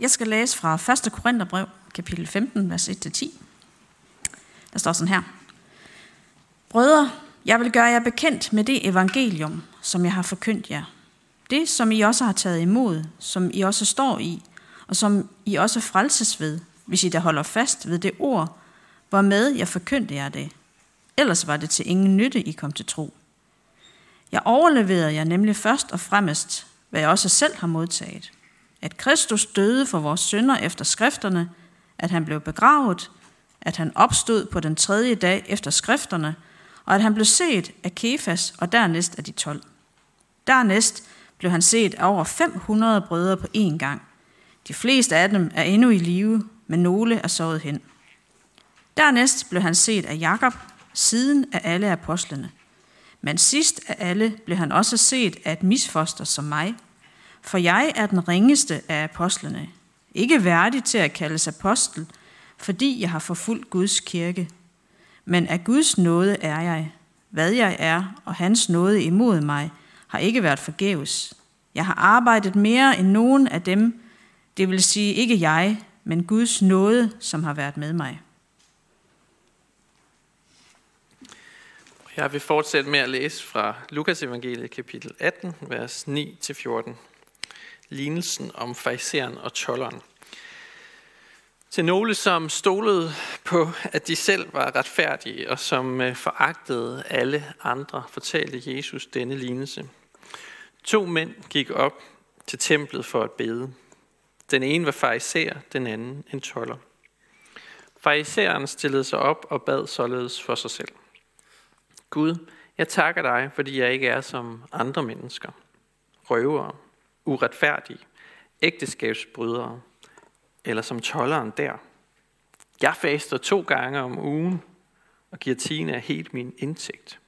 Jeg skal læse fra 1. Korintherbrev, kapitel 15, vers 1-10. Der står sådan her. Brødre, jeg vil gøre jer bekendt med det evangelium, som jeg har forkyndt jer. Det, som I også har taget imod, som I også står i, og som I også frelses ved, hvis I da holder fast ved det ord, hvormed jeg forkyndte jer det. Ellers var det til ingen nytte, I kom til tro. Jeg overleverede jer nemlig først og fremmest, hvad jeg også selv har modtaget. At Kristus døde for vores synder efter skrifterne, at han blev begravet, at han opstod på den tredje dag efter skrifterne, og at han blev set af Kefas og dernæst af de tolv. Dernæst blev han set af over 500 brødre på én gang. De fleste af dem er endnu i live, men nogle er sovet hen. Dernæst blev han set af Jakob, siden af alle apostlene. Men sidst af alle blev han også set af et misfoster som mig, for jeg er den ringeste af apostlene, ikke værdig til at kaldes apostel, fordi jeg har forfulgt Guds kirke. Men af Guds nåde er jeg. Hvad jeg er, og hans nåde imod mig, har ikke været forgæves. Jeg har arbejdet mere end nogen af dem, det vil sige ikke jeg, men Guds nåde, som har været med mig. Jeg vil fortsætte med at læse fra Lukas evangeliet kapitel 18, vers 9-14. Lignelsen om fariseren og tolleren. Til nogle, som stolede på, at de selv var retfærdige, og som øh, foragtede alle andre, fortalte Jesus denne lignelse. To mænd gik op til templet for at bede. Den ene var fariser, den anden en toller. Fariseren stillede sig op og bad således for sig selv. Gud, jeg takker dig, fordi jeg ikke er som andre mennesker. Røvere, uretfærdige, ægteskabsbrydere, eller som tolleren der. Jeg faster to gange om ugen og giver tiende af helt min indtægt.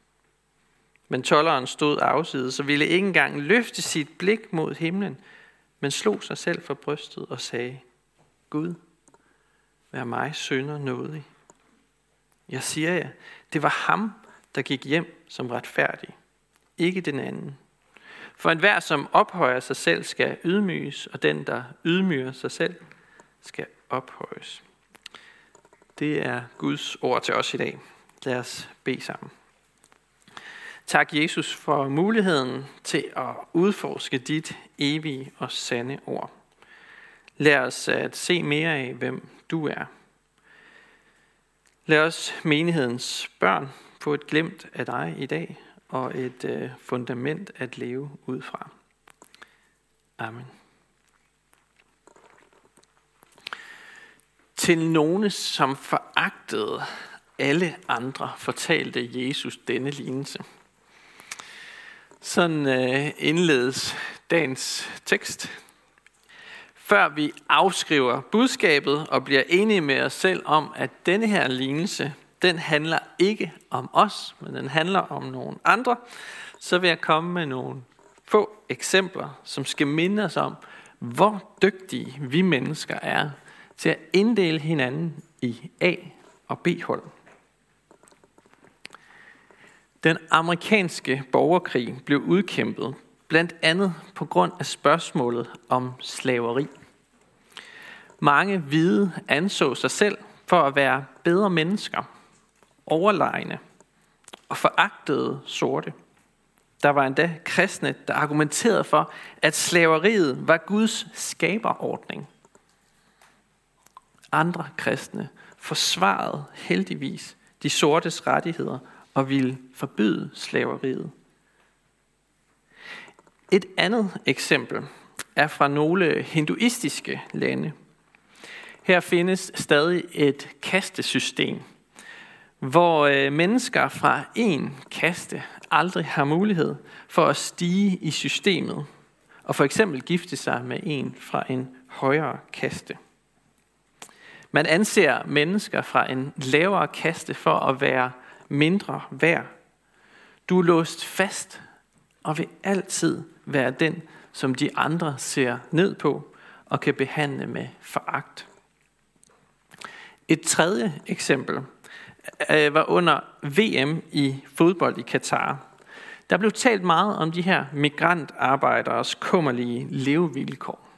Men tolleren stod afsides og ville ikke engang løfte sit blik mod himlen, men slog sig selv for brystet og sagde, Gud, vær mig synder nådig. Jeg siger jer, det var ham, der gik hjem som retfærdig, ikke den anden. For enhver, som ophøjer sig selv, skal ydmyges, og den, der ydmyger sig selv, skal ophøjes. Det er Guds ord til os i dag. Lad os bede sammen. Tak Jesus for muligheden til at udforske dit evige og sande ord. Lad os at se mere af, hvem du er. Lad os menighedens børn få et glemt af dig i dag og et øh, fundament at leve ud fra. Amen. Til nogle, som foragtede alle andre, fortalte Jesus denne lignelse. Sådan øh, indledes dagens tekst. Før vi afskriver budskabet og bliver enige med os selv om, at denne her lignelse, den handler ikke om os, men den handler om nogle andre, så vil jeg komme med nogle få eksempler, som skal minde os om, hvor dygtige vi mennesker er til at inddele hinanden i A- og B-hold. Den amerikanske borgerkrig blev udkæmpet blandt andet på grund af spørgsmålet om slaveri. Mange hvide anså sig selv for at være bedre mennesker, overlegne og foragtede sorte. Der var endda kristne, der argumenterede for, at slaveriet var Guds skaberordning. Andre kristne forsvarede heldigvis de sortes rettigheder og ville forbyde slaveriet. Et andet eksempel er fra nogle hinduistiske lande. Her findes stadig et kastesystem, hvor øh, mennesker fra en kaste aldrig har mulighed for at stige i systemet og for eksempel gifte sig med en fra en højere kaste. Man anser mennesker fra en lavere kaste for at være mindre værd. Du er låst fast og vil altid være den, som de andre ser ned på og kan behandle med foragt. Et tredje eksempel øh, var under VM i fodbold i Katar. Der blev talt meget om de her migrantarbejders kummerlige levevilkår.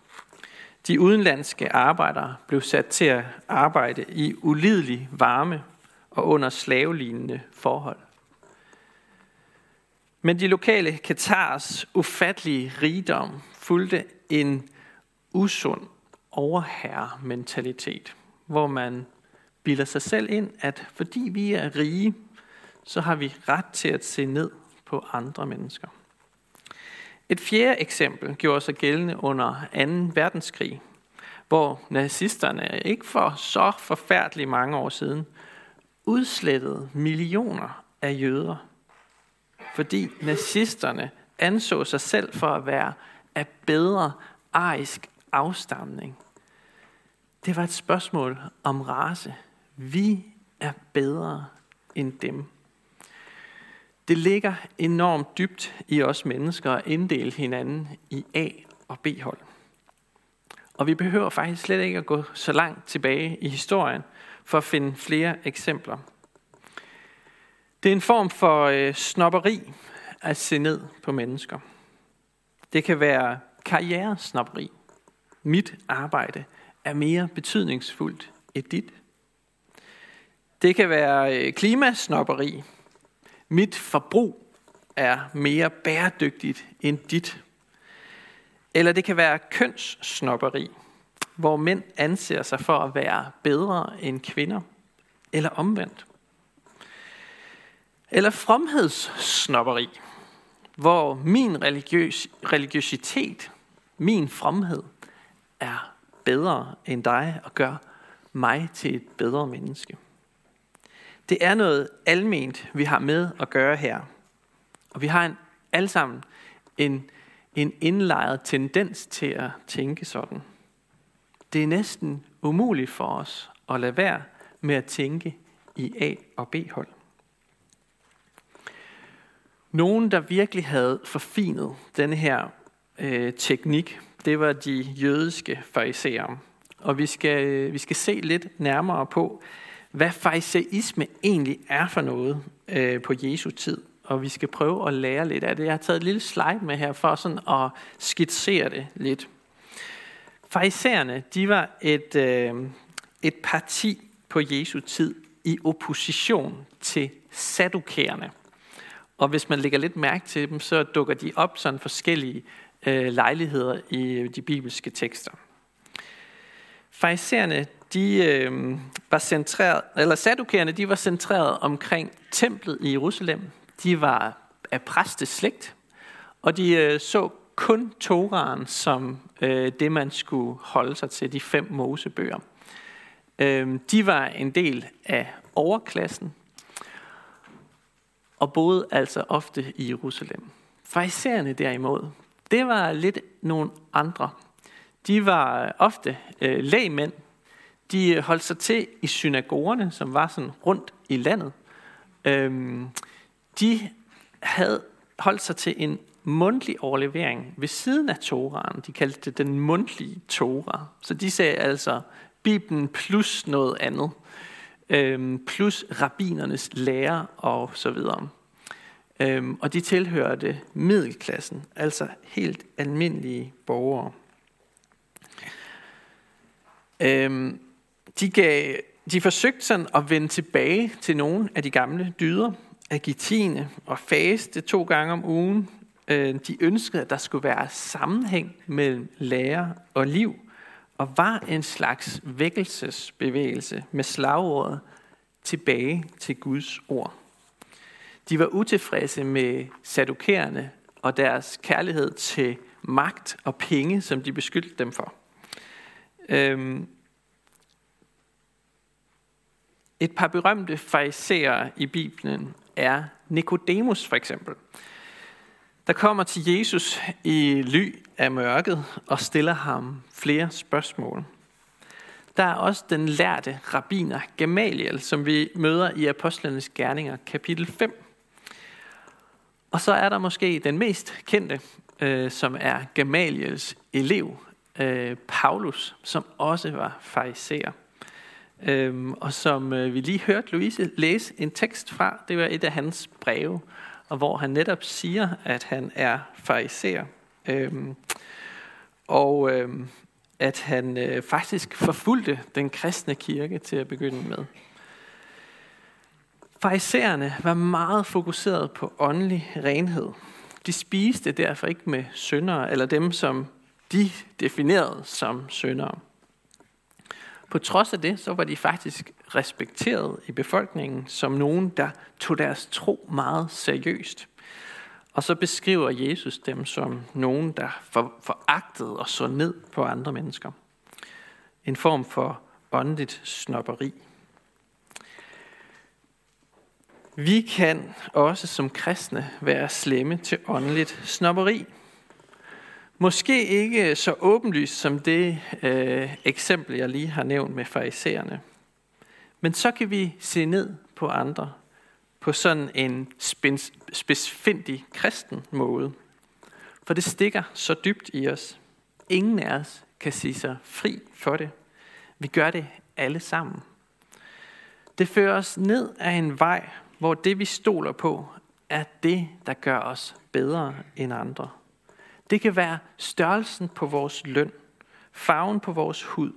De udenlandske arbejdere blev sat til at arbejde i ulidelig varme og under slavelignende forhold. Men de lokale Katars ufattelige rigdom fulgte en usund overherrementalitet, hvor man bilder sig selv ind, at fordi vi er rige, så har vi ret til at se ned på andre mennesker. Et fjerde eksempel gjorde sig gældende under 2. verdenskrig, hvor nazisterne ikke for så forfærdeligt mange år siden udslettede millioner af jøder, fordi nazisterne anså sig selv for at være af bedre arisk afstamning. Det var et spørgsmål om race. Vi er bedre end dem. Det ligger enormt dybt i os mennesker at inddele hinanden i A- og B-hold. Og vi behøver faktisk slet ikke at gå så langt tilbage i historien for at finde flere eksempler. Det er en form for øh, snopperi at se ned på mennesker. Det kan være karrieresnopperi. Mit arbejde er mere betydningsfuldt end dit. Det kan være øh, klimasnopperi. Mit forbrug er mere bæredygtigt end dit. Eller det kan være kønssnopperi, hvor mænd anser sig for at være bedre end kvinder, eller omvendt. Eller fromhedssnopperi, hvor min religiøs, religiøsitet, min fromhed, er bedre end dig og gør mig til et bedre menneske. Det er noget alment, vi har med at gøre her. Og vi har en, alle sammen en, en indlejret tendens til at tænke sådan. Det er næsten umuligt for os at lade være med at tænke i A- og B-hold. Nogen, der virkelig havde forfinet denne her øh, teknik, det var de jødiske fariserer. Og vi skal, øh, vi skal se lidt nærmere på, hvad fariseisme egentlig er for noget øh, på Jesu tid. Og vi skal prøve at lære lidt af det. Jeg har taget et lille slide med her for sådan at skitsere det lidt. Farisæerne, de var et, øh, et parti på Jesu tid i opposition til sadukærerne. Og hvis man lægger lidt mærke til dem, så dukker de op sådan forskellige øh, lejligheder i de bibelske tekster. Fariserne, de øh, var centreret, eller sadukæerne, de var centreret omkring templet i Jerusalem. De var af præsteslægt, og de øh, så kun Toraen som øh, det, man skulle holde sig til, de fem mosebøger. Øh, de var en del af overklassen, og boede altså ofte i Jerusalem. Farisæerne derimod, det var lidt nogle andre. De var ofte øh, lægmænd. De holdt sig til i synagogerne, som var sådan rundt i landet. Øhm, de havde holdt sig til en mundtlig overlevering ved siden af Toraen. De kaldte det den mundtlige Tora. Så de sagde altså Bibelen plus noget andet. Øhm, plus rabinernes lære og så videre. Øhm, og de tilhørte middelklassen, altså helt almindelige borgere. Øhm, de, gav, de forsøgte sådan at vende tilbage til nogle af de gamle dyder, agitine og faste to gange om ugen. Øh, de ønskede, at der skulle være sammenhæng mellem lære og liv, og var en slags vækkelsesbevægelse med slagordet tilbage til Guds ord. De var utilfredse med sadukærerne og deres kærlighed til magt og penge, som de beskyldte dem for. Øhm, et par berømte fariserer i Bibelen er Nikodemus for eksempel, der kommer til Jesus i ly af mørket og stiller ham flere spørgsmål. Der er også den lærte rabbiner Gamaliel, som vi møder i Apostlenes Gerninger, kapitel 5. Og så er der måske den mest kendte, øh, som er Gamaliels elev, øh, Paulus, som også var fariserer. Øhm, og som øh, vi lige hørte Louise læse en tekst fra, det var et af hans breve, og hvor han netop siger, at han er fariser. Øhm, og øhm, at han øh, faktisk forfulgte den kristne kirke til at begynde med. Farisæerne var meget fokuseret på åndelig renhed. De spiste derfor ikke med syndere, eller dem, som de definerede som syndere. På trods af det, så var de faktisk respekteret i befolkningen som nogen, der tog deres tro meget seriøst. Og så beskriver Jesus dem som nogen, der for, foragtede og så ned på andre mennesker. En form for åndeligt snopperi. Vi kan også som kristne være slemme til åndeligt snopperi. Måske ikke så åbenlyst som det øh, eksempel, jeg lige har nævnt med farisæerne. Men så kan vi se ned på andre på sådan en spidsfindig kristen måde. For det stikker så dybt i os. Ingen af os kan sige sig fri for det. Vi gør det alle sammen. Det fører os ned af en vej, hvor det vi stoler på, er det, der gør os bedre end andre. Det kan være størrelsen på vores løn, farven på vores hud,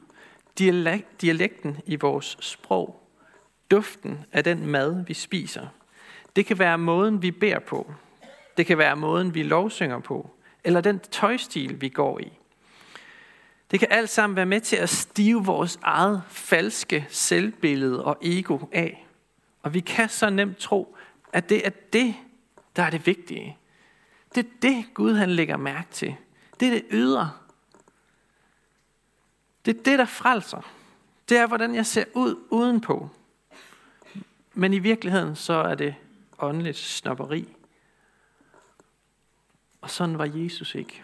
dialekten i vores sprog, duften af den mad, vi spiser. Det kan være måden, vi beder på. Det kan være måden, vi lovsynger på. Eller den tøjstil, vi går i. Det kan alt sammen være med til at stive vores eget falske selvbillede og ego af. Og vi kan så nemt tro, at det er det, der er det vigtige. Det er det, Gud han lægger mærke til. Det er det ydre. Det er det, der frelser. Det er, hvordan jeg ser ud udenpå. Men i virkeligheden, så er det åndeligt snopperi. Og sådan var Jesus ikke.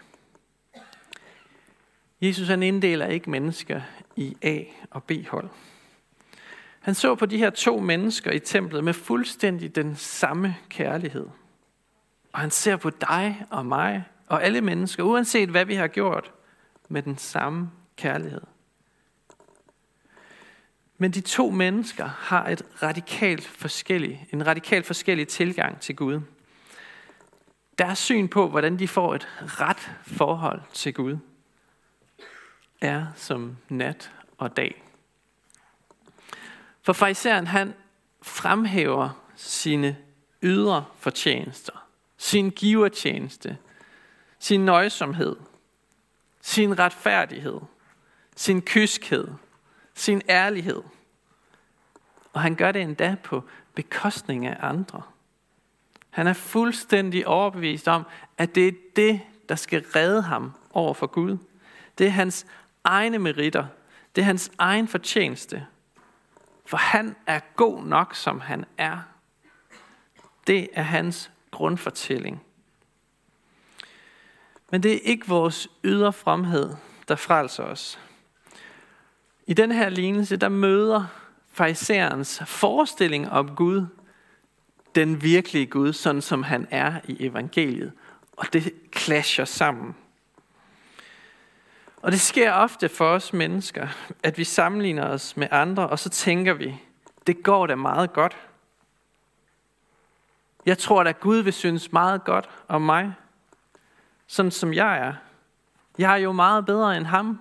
Jesus han inddeler ikke mennesker i A- og B-hold. Han så på de her to mennesker i templet med fuldstændig den samme kærlighed. Og han ser på dig og mig og alle mennesker, uanset hvad vi har gjort, med den samme kærlighed. Men de to mennesker har et radikalt forskellig, en radikalt forskellig tilgang til Gud. Deres syn på, hvordan de får et ret forhold til Gud, er som nat og dag. For fariseren, han fremhæver sine ydre fortjenester, sin givertjeneste, sin nøjsomhed, sin retfærdighed, sin kyskhed, sin ærlighed. Og han gør det endda på bekostning af andre. Han er fuldstændig overbevist om, at det er det, der skal redde ham over for Gud. Det er hans egne meritter. Det er hans egen fortjeneste. For han er god nok, som han er. Det er hans grundfortælling. Men det er ikke vores ydre fremhed, der frelser os. I den her lignelse, der møder fariserens forestilling om Gud, den virkelige Gud, sådan som han er i evangeliet. Og det clasher sammen. Og det sker ofte for os mennesker, at vi sammenligner os med andre, og så tænker vi, det går da meget godt. Jeg tror at Gud vil synes meget godt om mig, sådan som jeg er. Jeg er jo meget bedre end ham.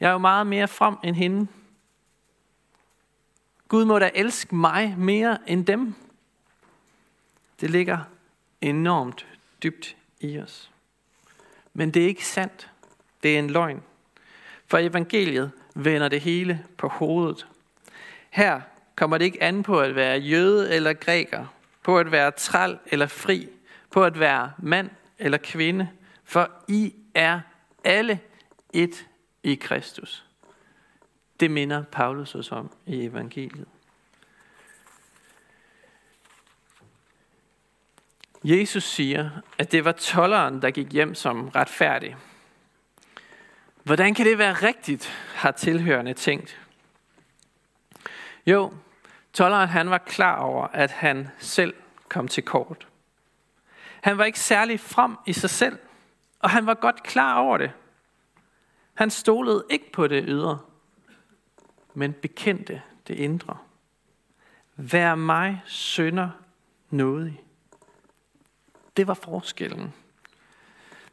Jeg er jo meget mere frem end hende. Gud må da elske mig mere end dem. Det ligger enormt dybt i os. Men det er ikke sandt. Det er en løgn. For evangeliet vender det hele på hovedet. Her kommer det ikke an på at være jøde eller græker, på at være træl eller fri, på at være mand eller kvinde, for I er alle et i Kristus. Det minder Paulus os om i evangeliet. Jesus siger, at det var tolleren, der gik hjem som retfærdig. Hvordan kan det være rigtigt, har tilhørende tænkt. Jo, tolleren han var klar over, at han selv kom til kort. Han var ikke særlig frem i sig selv, og han var godt klar over det. Han stolede ikke på det ydre, men bekendte det indre. Vær mig sønder nådig. Det var forskellen.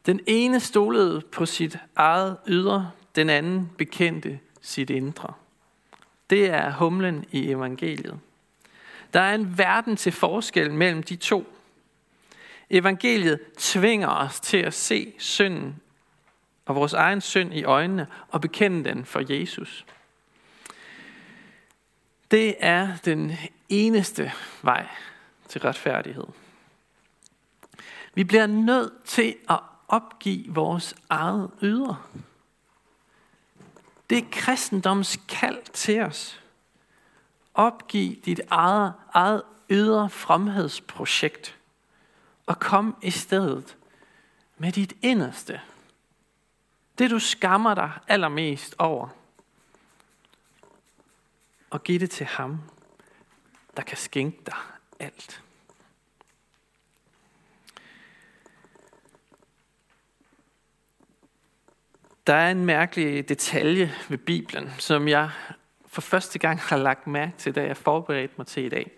Den ene stolede på sit eget ydre, den anden bekendte sit indre. Det er humlen i evangeliet. Der er en verden til forskel mellem de to. Evangeliet tvinger os til at se synden og vores egen synd i øjnene og bekende den for Jesus. Det er den eneste vej til retfærdighed. Vi bliver nødt til at opgive vores eget ydre. Det er kristendoms kald til os. Opgiv dit eget, eget ydre fromhedsprojekt og kom i stedet med dit inderste. Det du skammer dig allermest over. Og giv det til ham, der kan skænke dig alt. Der er en mærkelig detalje ved Bibelen, som jeg for første gang har lagt mærke til, da jeg forberedte mig til i dag.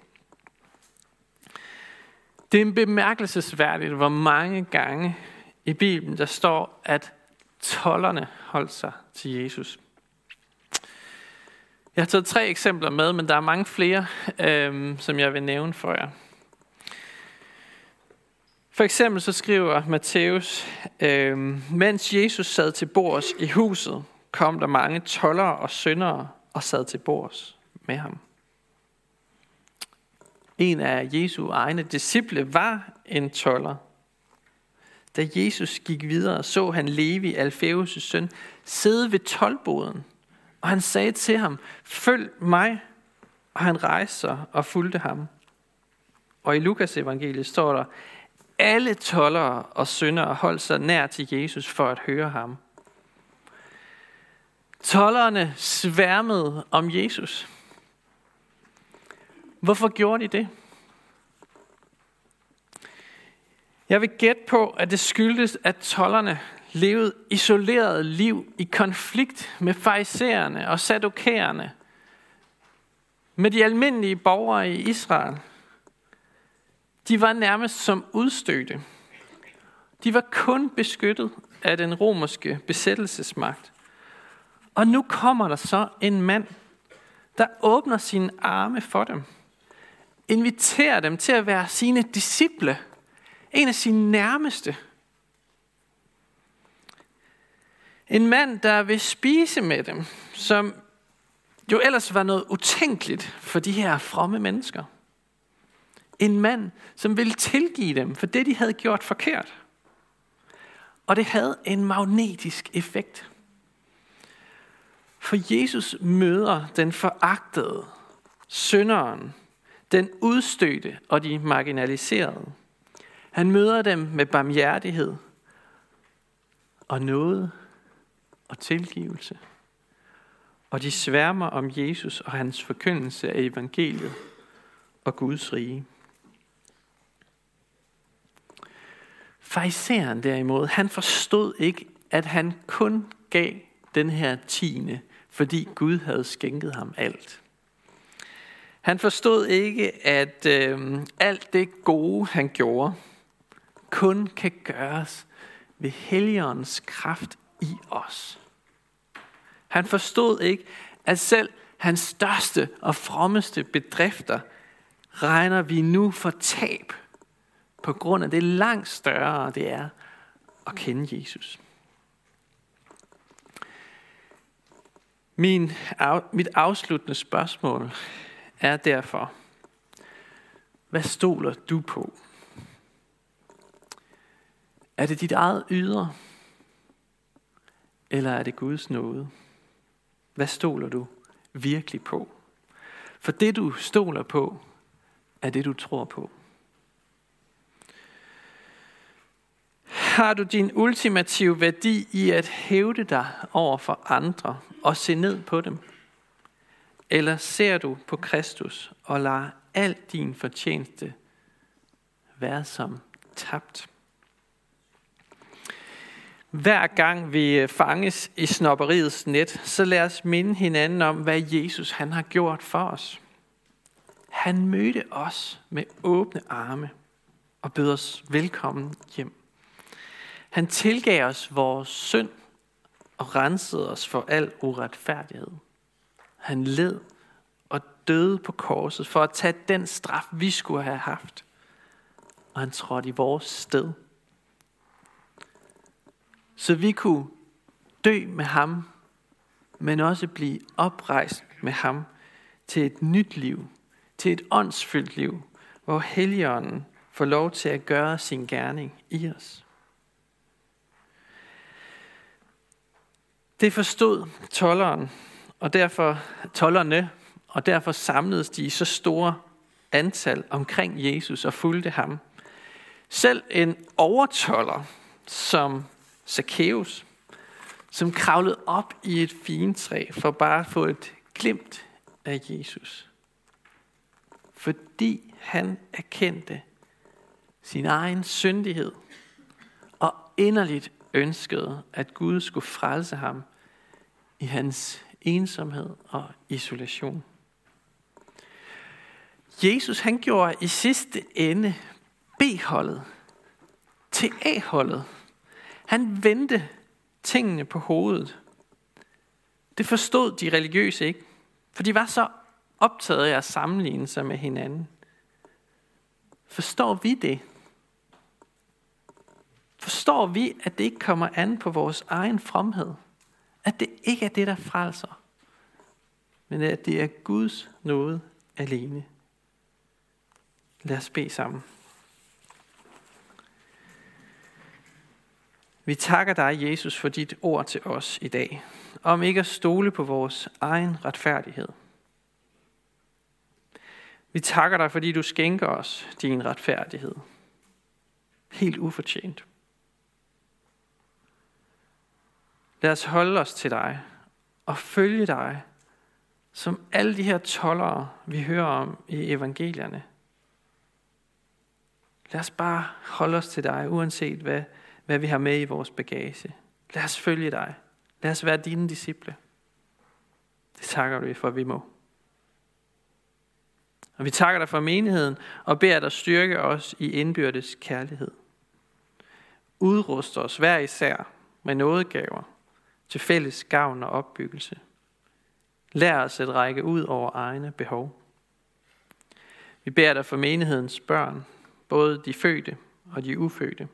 Det er en bemærkelsesværdigt, hvor mange gange i Bibelen der står, at tollerne holdt sig til Jesus. Jeg har taget tre eksempler med, men der er mange flere, øhm, som jeg vil nævne for jer. For eksempel så skriver Matthæus, øh, mens Jesus sad til bords i huset, kom der mange tollere og syndere og sad til bords med ham. En af Jesu egne disciple var en toller. Da Jesus gik videre, så han Levi, Alfeus' søn, sidde ved tolboden, og han sagde til ham, følg mig, og han rejste sig og fulgte ham. Og i Lukas evangeliet står der, alle tollere og syndere holdt sig nær til Jesus for at høre ham. Tollerne sværmede om Jesus. Hvorfor gjorde de det? Jeg vil gætte på, at det skyldtes, at tollerne levede isoleret liv i konflikt med farisæerne og sadokærerne, med de almindelige borgere i Israel – de var nærmest som udstødte. De var kun beskyttet af den romerske besættelsesmagt. Og nu kommer der så en mand, der åbner sine arme for dem. Inviterer dem til at være sine disciple. En af sine nærmeste. En mand, der vil spise med dem, som jo ellers var noget utænkeligt for de her fromme mennesker. En mand, som ville tilgive dem for det, de havde gjort forkert. Og det havde en magnetisk effekt. For Jesus møder den foragtede, synderen, den udstødte og de marginaliserede. Han møder dem med barmhjertighed og noget og tilgivelse. Og de sværmer om Jesus og hans forkyndelse af evangeliet og Guds rige. Fariseren derimod, han forstod ikke, at han kun gav den her tiende, fordi Gud havde skænket ham alt. Han forstod ikke, at øh, alt det gode, han gjorde, kun kan gøres ved Helligåndens kraft i os. Han forstod ikke, at selv hans største og frommeste bedrifter regner vi nu for tab – på grund af det langt større, det er at kende Jesus. Min, mit afsluttende spørgsmål er derfor, hvad stoler du på? Er det dit eget ydre? Eller er det Guds nåde? Hvad stoler du virkelig på? For det du stoler på, er det du tror på. Har du din ultimative værdi i at hævde dig over for andre og se ned på dem? Eller ser du på Kristus og lader al din fortjeneste være som tabt? Hver gang vi fanges i snopperiets net, så lad os minde hinanden om, hvad Jesus han har gjort for os. Han mødte os med åbne arme og bød os velkommen hjem. Han tilgav os vores synd og rensede os for al uretfærdighed. Han led og døde på korset for at tage den straf, vi skulle have haft. Og han trådte i vores sted. Så vi kunne dø med ham, men også blive oprejst med ham til et nyt liv, til et åndsfyldt liv, hvor Helligånden får lov til at gøre sin gerning i os. Det forstod tolleren, og derfor tollerne, og derfor samledes de i så store antal omkring Jesus og fulgte ham. Selv en overtoller som Zacchaeus, som kravlede op i et fintræ for bare at få et glimt af Jesus. Fordi han erkendte sin egen syndighed og inderligt ønskede, at Gud skulle frelse ham i hans ensomhed og isolation. Jesus han gjorde i sidste ende B-holdet til A-holdet. Han vendte tingene på hovedet. Det forstod de religiøse ikke, for de var så optaget af at sammenligne sig med hinanden. Forstår vi det? Forstår vi, at det ikke kommer an på vores egen fromhed? At det ikke er det, der frelser, men at det er Guds nåde alene. Lad os bede sammen. Vi takker dig, Jesus, for dit ord til os i dag, om ikke at stole på vores egen retfærdighed. Vi takker dig, fordi du skænker os din retfærdighed. Helt ufortjent. Lad os holde os til dig og følge dig, som alle de her tollere, vi hører om i evangelierne. Lad os bare holde os til dig, uanset hvad, hvad vi har med i vores bagage. Lad os følge dig. Lad os være dine disciple. Det takker vi for, at vi må. Og vi takker dig for menigheden og beder dig styrke os i indbyrdes kærlighed. Udrust os hver især med nådegaver til fælles gavn og opbyggelse. Lær os at række ud over egne behov. Vi beder dig for menighedens børn, både de fødte og de ufødte.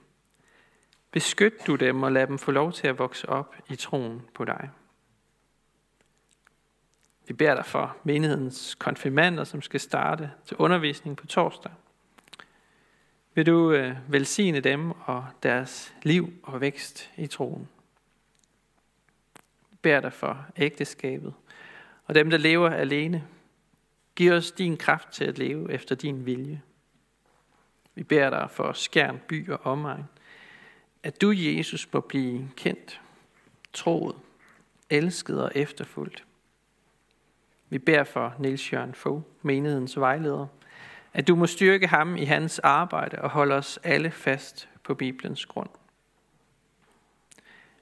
Beskyt du dem og lad dem få lov til at vokse op i troen på dig. Vi beder dig for menighedens konfirmander, som skal starte til undervisning på torsdag. Vil du øh, velsigne dem og deres liv og vækst i troen. Bær dig for ægteskabet og dem, der lever alene. Giv os din kraft til at leve efter din vilje. Vi bærer dig for skærn, by og omegn, at du, Jesus, må blive kendt, troet, elsket og efterfulgt. Vi bærer for Niels Jørgen Fogh, menighedens vejleder, at du må styrke ham i hans arbejde og holde os alle fast på Bibelens grund.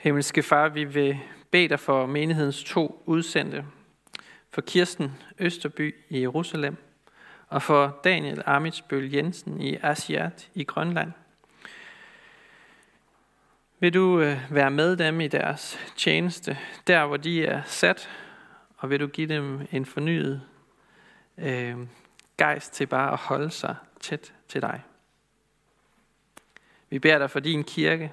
Himmelske Far, vi vil bede dig for menighedens to udsendte, for Kirsten Østerby i Jerusalem, og for Daniel Amitsbøl Jensen i Asiat i Grønland. Vil du øh, være med dem i deres tjeneste, der hvor de er sat, og vil du give dem en fornyet øh, gejst til bare at holde sig tæt til dig. Vi beder dig for din kirke,